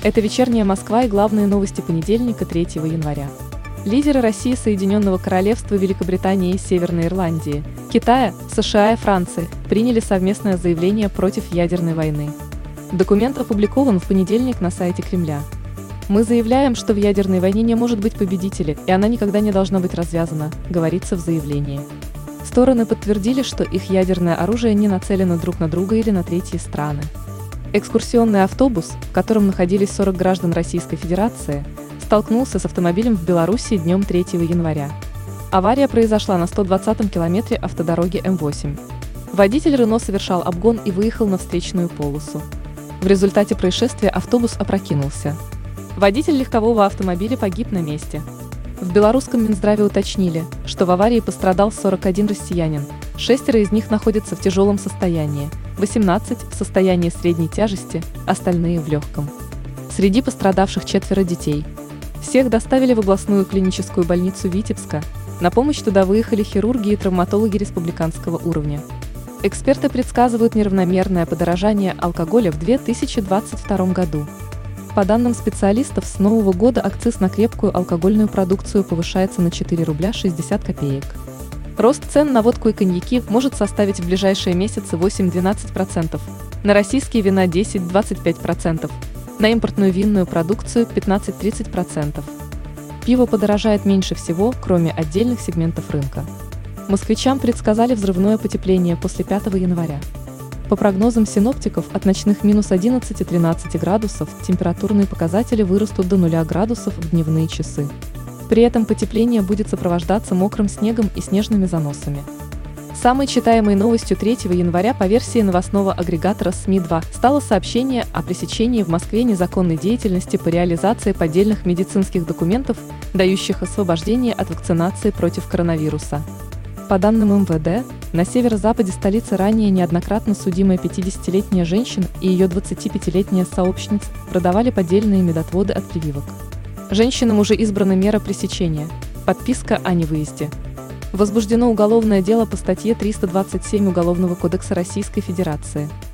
Это вечерняя Москва и главные новости понедельника 3 января. Лидеры России, Соединенного Королевства, Великобритании Северной Ирландии, Китая, США и Франции приняли совместное заявление против ядерной войны. Документ опубликован в понедельник на сайте Кремля. Мы заявляем, что в ядерной войне не может быть победителя, и она никогда не должна быть развязана, говорится в заявлении. Стороны подтвердили, что их ядерное оружие не нацелено друг на друга или на третьи страны. Экскурсионный автобус, в котором находились 40 граждан Российской Федерации, столкнулся с автомобилем в Беларуси днем 3 января. Авария произошла на 120-м километре автодороги М8. Водитель Рено совершал обгон и выехал на встречную полосу. В результате происшествия автобус опрокинулся. Водитель легкового автомобиля погиб на месте. В белорусском Минздраве уточнили, что в аварии пострадал 41 россиянин, шестеро из них находятся в тяжелом состоянии, 18 в состоянии средней тяжести, остальные в легком. Среди пострадавших четверо детей. Всех доставили в областную клиническую больницу Витебска. На помощь туда выехали хирурги и травматологи республиканского уровня. Эксперты предсказывают неравномерное подорожание алкоголя в 2022 году. По данным специалистов, с нового года акциз на крепкую алкогольную продукцию повышается на 4 рубля 60 копеек. Рост цен на водку и коньяки может составить в ближайшие месяцы 8-12%, на российские вина 10-25%, на импортную винную продукцию 15-30%. Пиво подорожает меньше всего, кроме отдельных сегментов рынка. Москвичам предсказали взрывное потепление после 5 января. По прогнозам синоптиков, от ночных минус 11 и 13 градусов температурные показатели вырастут до 0 градусов в дневные часы. При этом потепление будет сопровождаться мокрым снегом и снежными заносами. Самой читаемой новостью 3 января по версии новостного агрегатора СМИ-2 стало сообщение о пресечении в Москве незаконной деятельности по реализации поддельных медицинских документов, дающих освобождение от вакцинации против коронавируса. По данным МВД, на северо-западе столицы ранее неоднократно судимая 50-летняя женщина и ее 25-летняя сообщница продавали поддельные медотводы от прививок. Женщинам уже избрана мера пресечения – подписка о невыезде. Возбуждено уголовное дело по статье 327 Уголовного кодекса Российской Федерации –